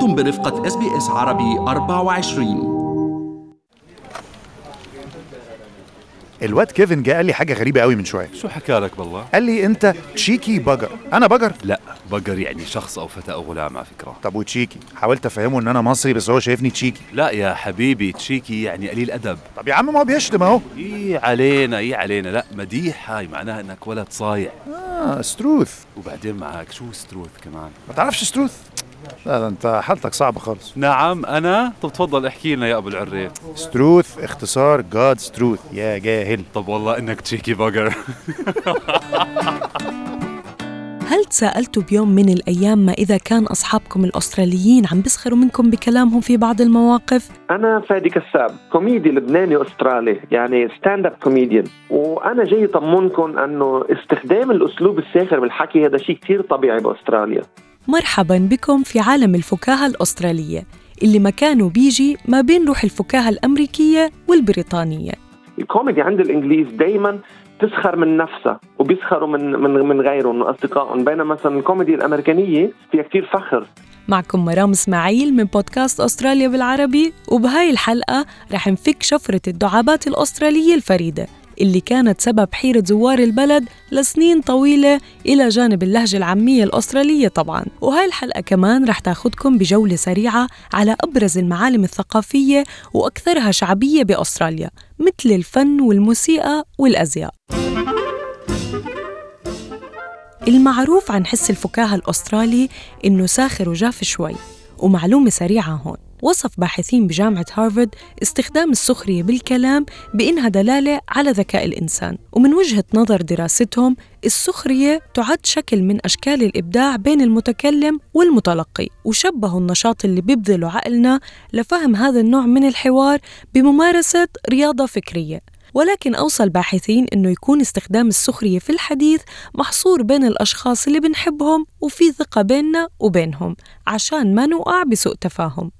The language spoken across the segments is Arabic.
أنتم برفقة SBS عربي 24 الواد كيفن جه قال لي حاجة غريبة قوي من شوية. شو حكى لك بالله؟ قال لي أنت cheeky bugger أنا bugger لا بقر يعني شخص أو فتى أو غلام على فكرة. طب و cheeky حاولت أفهمه إن أنا مصري بس هو شايفني تشيكي لا يا حبيبي cheeky يعني قليل أدب. طب يا عم ما هو بيشتم أهو. إيه علينا إيه علينا. لا مديح هاي معناها إنك ولد صايع. آه strewth وبعدين معك شو strewth كمان؟ ما تعرفش strewth لا ده انت حالتك صعبة خالص. نعم أنا؟ طب تفضل احكي لنا يا أبو العريف strewth اختصار God's truth يا جاهل. طب والله إنك cheeky bugger هل تساءلتوا بيوم من الأيام ما إذا كان أصحابكم الأستراليين عم بيسخروا منكم بكلامهم في بعض المواقف؟ أنا فادي كساب كوميدي لبناني أسترالي يعني stand up comedian وأنا جاي طمنكم أنه استخدام الأسلوب الساخر بالحكي هذا شيء كثير طبيعي بأستراليا. مرحبا بكم في عالم الفكاهة الأسترالية اللي مكانه بيجي ما بين روح الفكاهة الأمريكية والبريطانية. الكوميدي عند الإنجليز دايما تسخر من نفسها وبيسخروا من من من غيرهم من اصدقائهم بينما مثلا الكوميدي الأمريكانية فيها كثير فخر. معكم مرام إسماعيل من بودكاست أستراليا بالعربي وبهاي الحلقة رح نفك شفرة الدعابات الأسترالية الفريدة. اللي كانت سبب حيرة زوار البلد لسنين طويلة إلى جانب اللهجة العامية الأسترالية طبعاً. وهاي الحلقة كمان رح تاخدكم بجولة سريعة على أبرز المعالم الثقافية وأكثرها شعبية بأستراليا مثل الفن والموسيقى والأزياء. المعروف عن حس الفكاهة الأسترالي إنه ساخر وجاف شوي ومعلومة سريعة هون. وصف باحثين بجامعة هارفارد استخدام السخرية بالكلام بإنها دلالة على ذكاء الإنسان. ومن وجهة نظر دراستهم السخرية تعد شكل من أشكال الإبداع بين المتكلم والمتلقي وشبهوا النشاط اللي بيبذله عقلنا لفهم هذا النوع من الحوار بممارسة رياضة فكرية. ولكن أوصى الباحثين إنه يكون استخدام السخرية في الحديث محصور بين الأشخاص اللي بنحبهم وفي ثقة بيننا وبينهم عشان ما نوقع بسوء تفاهم.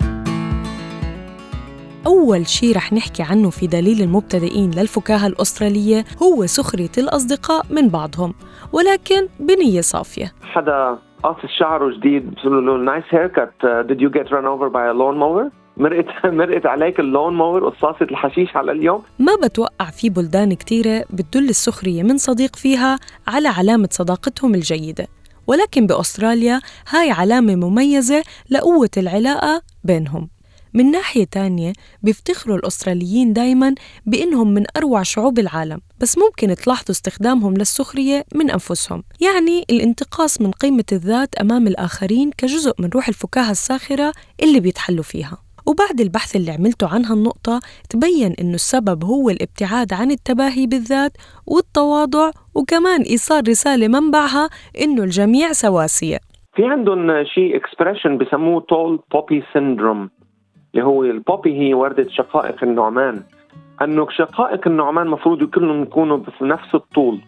أول شي رح نحكي عنه في دليل المبتدئين للفكاهة الأسترالية هو سخرية الأصدقاء من بعضهم ولكن بنية صافية. حدا قاصص شعره جديد بيقولوا له nice haircut did you get run over by a lawn mower مرقت مرقت عليك ال lawn mower قصاصة الحشيش على اليوم؟ ما بتوقع في بلدان كتيرة بتدل السخرية من صديق فيها على علامة صداقتهم الجيدة. ولكن بأستراليا هاي علامة مميزة لقوة العلاقة بينهم. من ناحية تانية بيفتخروا الأستراليين دايما بإنهم من أروع شعوب العالم بس ممكن تلاحظوا استخدامهم للسخرية من أنفسهم. يعني الانتقاص من قيمة الذات أمام الآخرين كجزء من روح الفكاهة الساخرة اللي بيتحلوا فيها. وبعد البحث اللي عملته عن هالنقطة تبين إنه السبب هو الابتعاد عن التباهي بالذات والتواضع وكمان إيصال رسالة منبعها إنه الجميع سواسية. في عندهم شيء expression بسموه tall poppy syndrome اللي هو ال poppy هي وردة شقائق النعمان. أنه شقائق النعمان المفروض كلهم يكونوا بنفس الطول.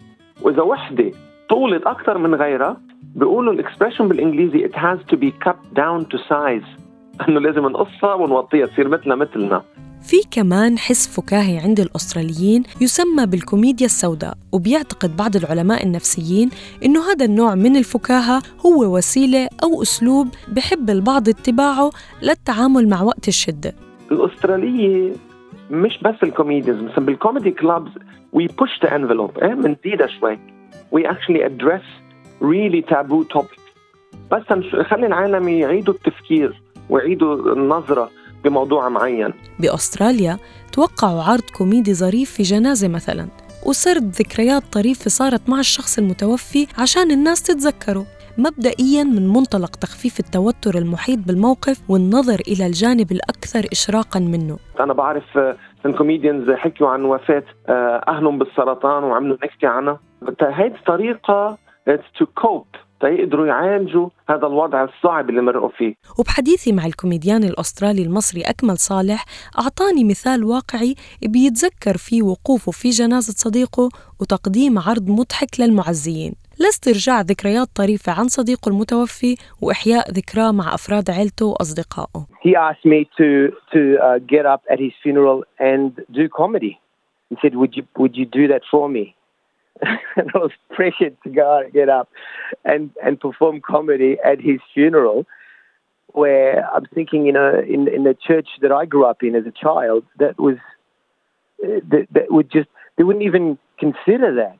وإذا وحدة طولت أكثر من غيرها بيقولوا ال expression بالإنجليزي it has to be cut down to size. أنه لازم نقصها ونوطيها تصير مثلنا مثلنا. في كمان حس فكاهي عند الأستراليين يسمى بالكوميديا السوداء وبيعتقد بعض العلماء النفسيين إنه هذا النوع من الفكاهة هو وسيلة أو أسلوب بحب البعض اتباعه للتعامل مع وقت الشدة. الأسترالية مش بس ال comedies مثلا بال comedy clubs we push the envelope إيه؟ بنزيدها شوي. we actually address really taboo topic بس نخلي العالم يعيدوا التفكير ويعيدوا النظرة. بموضوع معين. بأستراليا توقعوا عرض كوميدي ظريف في جنازة مثلا وسرد ذكريات طريفة صارت مع الشخص المتوفي عشان الناس تتذكره. مبدئيا من منطلق تخفيف التوتر المحيط بالموقف والنظر إلى الجانب الأكثر إشراقا منه. أنا بعرف ال comedians حكيوا عن وفاة أهلهم بالسرطان وعملوا نكتة عنها. هيدي طريقة to cope تيقدروا يعالجوا هذا الوضع الصعب اللي مرقوا فيه وبحديثي مع الكوميديان الأسترالي المصري أكمل صالح أعطاني مثال واقعي بيتذكر فيه وقوفه في جنازة صديقه وتقديم عرض مضحك للمعزيين لاسترجاع ذكريات طريفة عن صديقه المتوفي وإحياء ذكراه مع أفراد عيلته وأصدقائه He asked me to, to uh, get up at his funeral and do comedy. He said, would you, would you do that for me? And I was pressured to go out and get up and, and perform comedy at his funeral. where I'm thinking, you know, in in the church that I grew up in as a child, that was uh, that, that would just they wouldn't even consider that.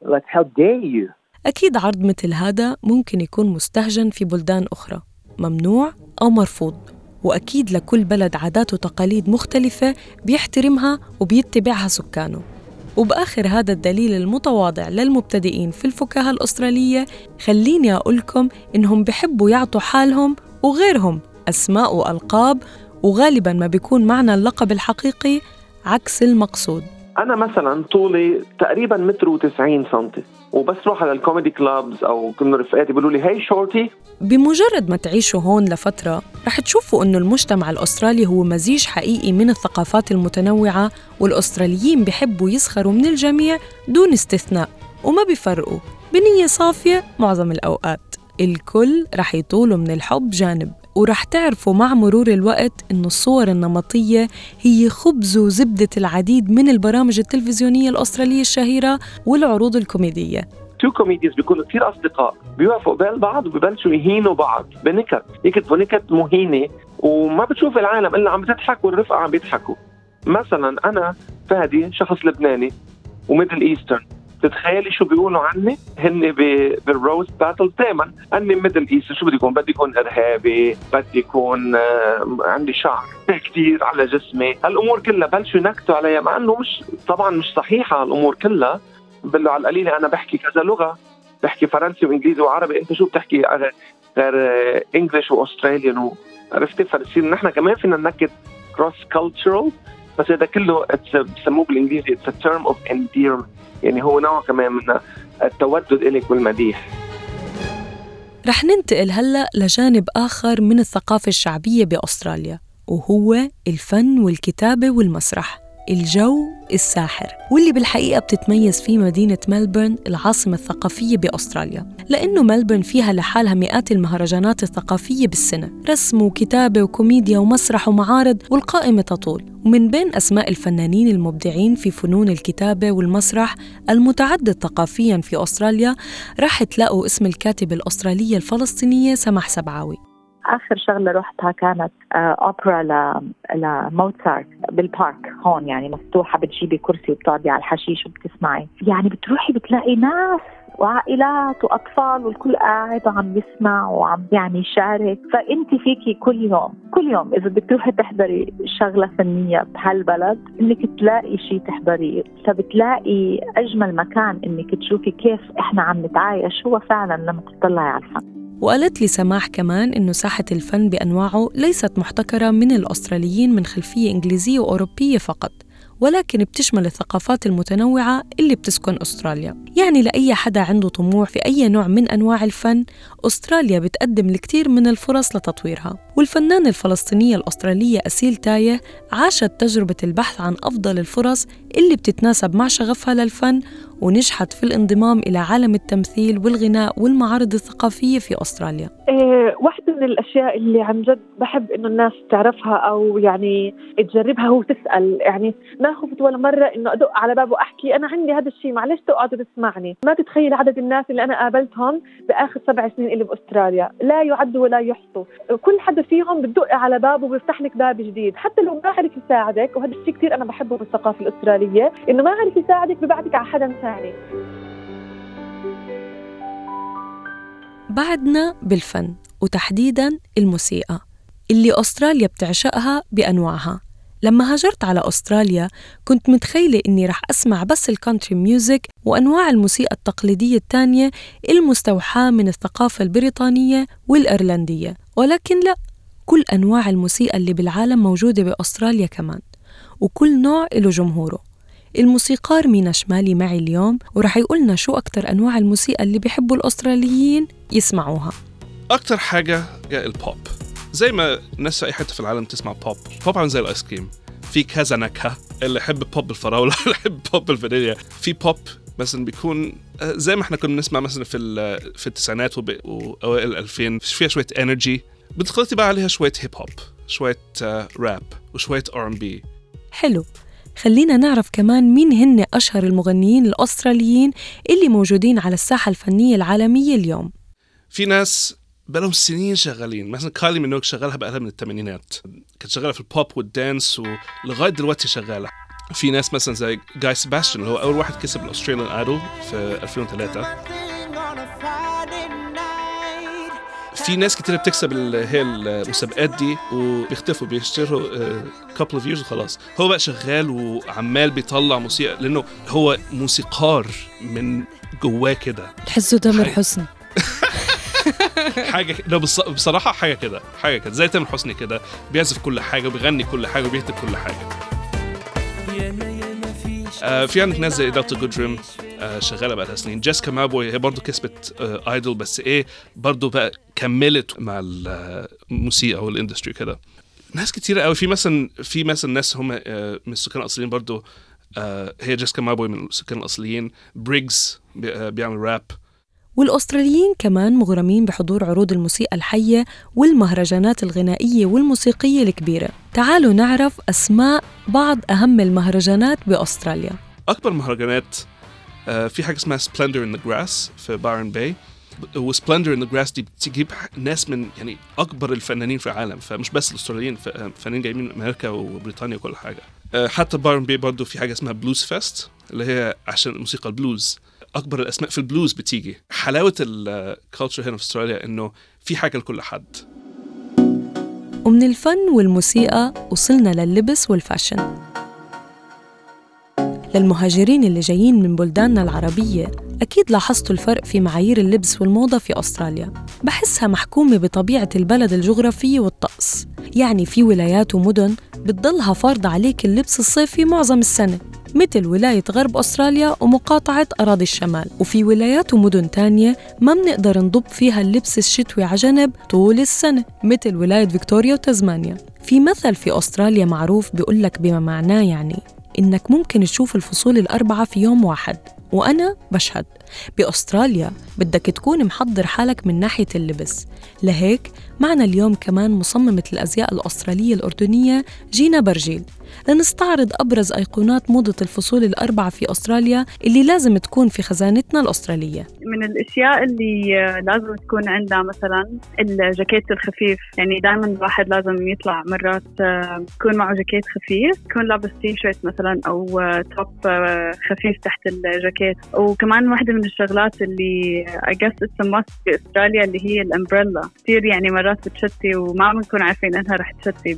Like, how dare you? أكيد عرض مثل هذا ممكن يكون مستهجن في بلدان أخرى ممنوع أو مرفوض وأكيد لكل بلد عادات وتقاليد مختلفة بيحترمها وبيتبعها سكانه وبآخر هذا الدليل المتواضع للمبتدئين في الفكاهة الأسترالية خليني أقولكم إنهم بحبوا يعطوا حالهم وغيرهم أسماء وألقاب وغالباً ما بيكون معنى اللقب الحقيقي عكس المقصود. أنا مثلا طولي تقريبا متر و90 سنتي. وبس روح على الكوميدي كلابز أو كنا رفقاتي. بيقولوا لي هي شورتي. بمجرد ما تعيشوا هون لفترة رح تشوفوا إنه المجتمع الأسترالي هو مزيج حقيقي من الثقافات المتنوعة والأستراليين بحبوا يسخروا من الجميع دون استثناء وما بيفرقوا. بنية صافية معظم الأوقات. الكل رح يطولوا من الحب جانب. ورح تعرفوا مع مرور الوقت إنه الصور النمطية هي خبز وزبدة العديد من البرامج التلفزيونية الأسترالية الشهيرة والعروض الكوميدية. two comedians بيكونوا كثير أصدقاء بيوقفوا قبال بعض وببلشوا يهينوا بعض بنكت يكتبوا نكت مهينة وما بتشوف العالم إلا عم تضحك والرفقة عم بيضحكوا. مثلا أنا فادي شخص لبناني و Middle Eastern. تتخيلي شو بيقولوا عني؟ هن بال roast battle دائما أني Middle Eastern شو بدي يكون؟ بدي يكون إرهابي بدي يكون آه، عندي شعر كثير على جسمي. هالأمور كلها بلشوا ينكتوا علي مع إنه مش طبعا مش صحيحة هالأمور كلها. بقول على القليلة أنا بحكي كذا لغة بحكي فرنسي وإنجليزي وعربي. أنت شو بتحكي؟ غير English و Australian عرفتي؟ فبصير نحن كمان فينا ننكت cross cultural بس هذا كله بسموه بالإنجليزي it's term of endearment. يعني هو نوع كمان من التودد الك والمديح. رح ننتقل هلأ لجانب آخر من الثقافة الشعبية بأستراليا وهو الفن والكتابة والمسرح. الجو الساحر واللي بالحقيقة بتتميز فيه مدينة ملبورن العاصمة الثقافية بأستراليا لأنه ملبورن فيها لحالها مئات المهرجانات الثقافية بالسنة رسم وكتابة وكوميديا ومسرح ومعارض والقائمة تطول. ومن بين أسماء الفنانين المبدعين في فنون الكتابة والمسرح المتعدد ثقافياً في أستراليا راح تلاقوا اسم الكاتبة الأسترالية الفلسطينية سمح سبعاوي. آخر شغلة رحتها كانت آه، اوبرا ل... لموتسارت بالبارك هون يعني مفتوحة بتجيبي كرسي وبتقعدي على الحشيش وبتسمعي. يعني بتروحي بتلاقي ناس وعائلات وأطفال والكل قاعد وعم يسمع وعم يعني يشارك. فانت فيكي كل يوم كل يوم إذا بدك تروحي تحضري شغلة فنية بهالبلد إنك تلاقي شيء تحضريه فبتلاقي أجمل مكان إنك تشوفي كيف إحنا عم نتعايش هو فعلا لما تطلعي على الفن. وقالت لي سماح كمان إنه ساحة الفن بأنواعه ليست محتكرة من الأستراليين من خلفية إنجليزية وأوروبية فقط ولكن بتشمل الثقافات المتنوعة اللي بتسكن أستراليا. يعني لأي حدا عنده طموح في أي نوع من أنواع الفن أستراليا بتقدم الكثير من الفرص لتطويرها. والفنانة الفلسطينية الأسترالية أسيل تاية عاشت تجربة البحث عن أفضل الفرص اللي بتتناسب مع شغفها للفن ونجحت في الانضمام إلى عالم التمثيل والغناء والمعارض الثقافية في أستراليا. إيه، واحدة من الأشياء اللي عن جد بحب إنه الناس تعرفها أو يعني تجربها هو تسأل. يعني ما خفت ولا مرة إنه أدق على باب وأحكي أنا عندي هذا الشيء معلش تقعد تسمعني. ما تتخيل عدد الناس اللي أنا قابلتهم بآخر سبع سنين اللي بأستراليا. لا يعد ولا يحصوا كل حدا فيهم بتدق على بابه وبيفتح لك باب جديد. حتى لو ما عرف يساعدك وهذا الشيء كثير أنا بحبه بالثقافة الأسترالية إنه ما عرف يساعدك ببعتك على حدا ثاني. بعدنا بالفن وتحديداً الموسيقى اللي أستراليا بتعشقها بأنواعها. لما هاجرت على أستراليا كنت متخيلة إني رح أسمع بس ال country music وأنواع الموسيقى التقليدية التانية المستوحاة من الثقافة البريطانية والإيرلندية. ولكن لا كل أنواع الموسيقى اللي بالعالم موجودة بأستراليا كمان وكل نوع له جمهوره. الموسيقار مينا شمالي معي اليوم ورح يقولنا شو أكتر أنواع الموسيقى اللي بيحبوا الأستراليين يسمعوها. أكتر حاجة هي البوب. زي ما الناس في أي حتة في العالم تسمع pop. pop عامل زي الآيس كريم. في كذا نكهة. اللي يحب بوب الفراولة اللي يحب بوب الفانيليا. في بوب مثلا بيكون آه، زي ما إحنا كنا بنسمع مثلا في في التسعينات وأوائل ال 2000 فيها شوية energy بتخلطي بقى عليها شوية hip hop شوية آه، راب وشوية R&B حلو. خلينا نعرف كمان مين هن أشهر المغنيين الأستراليين اللي موجودين على الساحة الفنية العالمية اليوم. في ناس بقالهم سنين شغالين مثلا كايلي مينوك شغالها بقالها من الثمانينات كانت شغالة في ال pop وال dance ولغاية دلوقتي شغالة. في ناس مثلا زي جاي سيباستيان اللي هو أول واحد كسب ال Australian Idol في 2003 في ناس كتير بتكسب هي المسابقات دي وبيختفوا بيشتروا couple of years وخلاص. هو بقى شغال وعمال بيطلع موسيقى لأنه هو موسيقار من جواه كده. تحسه تامر حسني. حاجة لا بصراحة حاجة كده حاجة كده. زي تامر حسني كده بيعزف كل حاجة وبيغني كل حاجة وبيكتب كل حاجة. آه في عندك ناس زي دلتا جودريم آه شغالة بقى سنين. جيسيكا مابوي هي برضه كسبت آه Idol بس إيه برضه بقى كملت مع الموسيقى وال industry كده. ناس كتيرة قوي في مثلا في مثلا ناس هم آه من السكان الأصليين برضه آه هي جيسيكا مابوي من السكان الأصليين. بريجز بي آه بيعمل راب والأستراليين كمان مغرمين بحضور عروض الموسيقى الحية والمهرجانات الغنائية والموسيقية الكبيرة. تعالوا نعرف أسماء بعض أهم المهرجانات بأستراليا. أكبر مهرجانات آه، في حاجة اسمها Splendour in the Grass في بايرن باي و Splendour in the Grass دي بتجيب ناس من يعني أكبر الفنانين في العالم فمش بس الأستراليين ف- آه، فنانين جايين من أمريكا وبريطانيا وكل حاجة. آه، حتى بايرن باي برضه في حاجة اسمها Bluesfest اللي هي عشان الموسيقى البلوز. أكبر الأسماء في البلوز بتيجي. حلاوة ال culture هنا في أستراليا إنه في حاجة لكل حد. ومن الفن والموسيقى وصلنا لللبس وال fashion. للمهاجرين اللي جايين من بلداننا العربية أكيد لاحظتوا الفرق في معايير اللبس والموضة في أستراليا. بحسها محكومة بطبيعة البلد الجغرافية والطقس. يعني في ولايات ومدن بتضلها فارضة عليك اللبس الصيفي معظم السنة. مثل ولاية غرب أستراليا ومقاطعة أراضي الشمال. وفي ولايات ومدن تانية ما بنقدر نضب فيها اللبس الشتوي على جنب طول السنة مثل ولاية فيكتوريا وتزمانيا في مثل في أستراليا معروف بيقولك بما معناه يعني إنك ممكن تشوف الفصول الأربعة في يوم واحد. وأنا بشهد بأستراليا بدك تكون محضر حالك من ناحية اللبس. لهيك معنا اليوم كمان مصممة الأزياء الأسترالية الأردنية جينا برجيل. لنستعرض أبرز أيقونات موضة الفصول الأربعة في أستراليا اللي لازم تكون في خزانتنا الأسترالية. من الأشياء اللي آه، لازم تكون عندها مثلا الجاكيت الخفيف. يعني دائما الواحد لازم يطلع مرات آه، يكون معه جاكيت خفيف يكون لابس تي شيرت مثلا أو آه، top خفيف تحت الجاكيت. وكمان واحدة من الشغلات اللي I guess it's a must في أستراليا اللي هي ال umbrella. كثير يعني مرات بتشتي وما بنكون عارفين إنها رح تشتي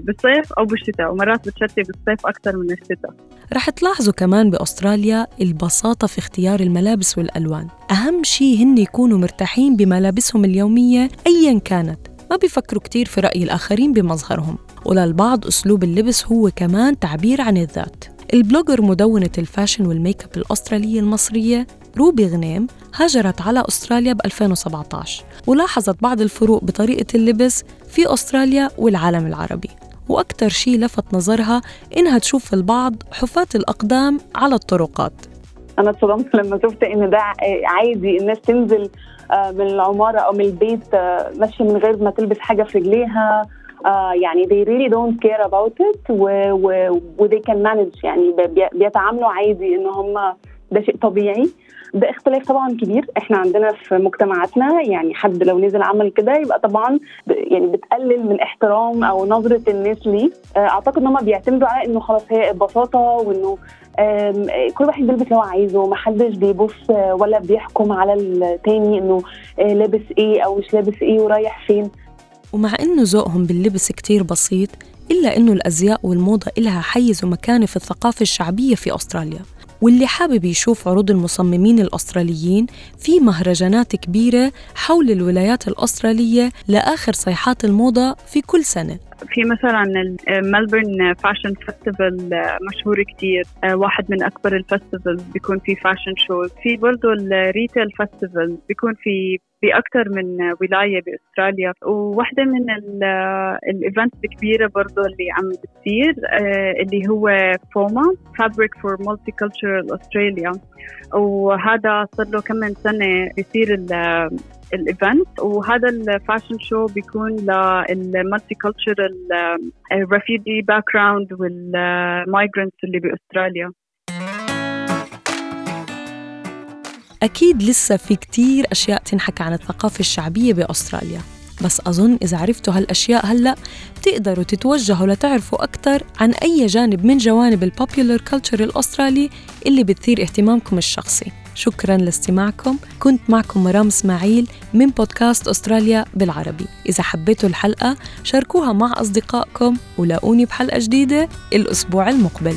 بالصيف أو بالشتاء ومرات بتشتي بالصيف أكثر من الشتاء. رح تلاحظوا كمان بأستراليا البساطة في اختيار الملابس والألوان. أهم شي هن يكونوا مرتاحين بملابسهم اليومية أيا كانت. ما بيفكروا كتير في رأي الآخرين بمظهرهم. وللبعض أسلوب اللبس هو كمان تعبير عن الذات. ال blogger مدونة ال fashion وال make-up الأسترالية المصرية روبي غنيم هاجرت على أستراليا ب 2017 ولاحظت بعض الفروق بطريقة اللبس في أستراليا والعالم العربي. وأكثر شيء لفت نظرها إنها تشوف البعض حفاة الأقدام على الطرقات. أنا اتصدمت لما شفت إن ده عادي الناس تنزل آه، من العمارة أو من البيت آه، ماشية من غير ما تلبس حاجة في رجليها آه، يعني they really don't care about it و, و, و they can manage يعني بي- بيتعاملوا عادي إن هم ده شيء طبيعي. ده اختلاف طبعا كبير. إحنا عندنا في مجتمعاتنا يعني حد لو نزل عمل كده يبقى طبعا يعني بتقلل من احترام أو نظرة الناس ليه. آه، أعتقد إن هم بيعتمدوا على إنه خلاص هي البساطه وإنه كل واحد بيلبس اللي هو عايزه محدش بيبص آه، ولا بيحكم على التاني إنه آه، لابس إيه أو مش لابس إيه ورايح فين. ومع إنه ذوقهم باللبس كتير بسيط إلا إنه الأزياء والموضة إلها حيز ومكانة في الثقافة الشعبية في أستراليا. واللي حابب يشوف عروض المصممين الأستراليين في مهرجانات كبيرة حول الولايات الأسترالية لآخر صيحات الموضة في كل سنة. في مثلا ال Melbourne Fashion Festival مشهور كتير. آه، واحد من أكبر ال festival بيكون في fashion shows. في برضه ال retail festival بيكون في بأكثر من ولاية بأستراليا. وواحدة من ال events الكبيرة برضه اللي عم بتصير آه، اللي هو FOMA Fabric of Multicultural Australia. وهذا صار له كم من سنة بيصير ال- ال event وهذا ال fashion show بيكون لل multicultural refugee background وال migrants اللي بأستراليا. أكيد لسه في كتير أشياء تنحكى عن الثقافة الشعبية بأستراليا. بس أظن إذا عرفتوا هالأشياء هلأ بتقدروا تتوجهوا لتعرفوا أكثر عن أي جانب من جوانب ال popular culture الأسترالي اللي بتثير اهتمامكم الشخصي. شكرا لاستماعكم. كنت معكم مرام إسماعيل من بودكاست أستراليا بالعربي. إذا حبيتوا الحلقة شاركوها مع أصدقائكم ولاقوني بحلقة جديدة الأسبوع المقبل.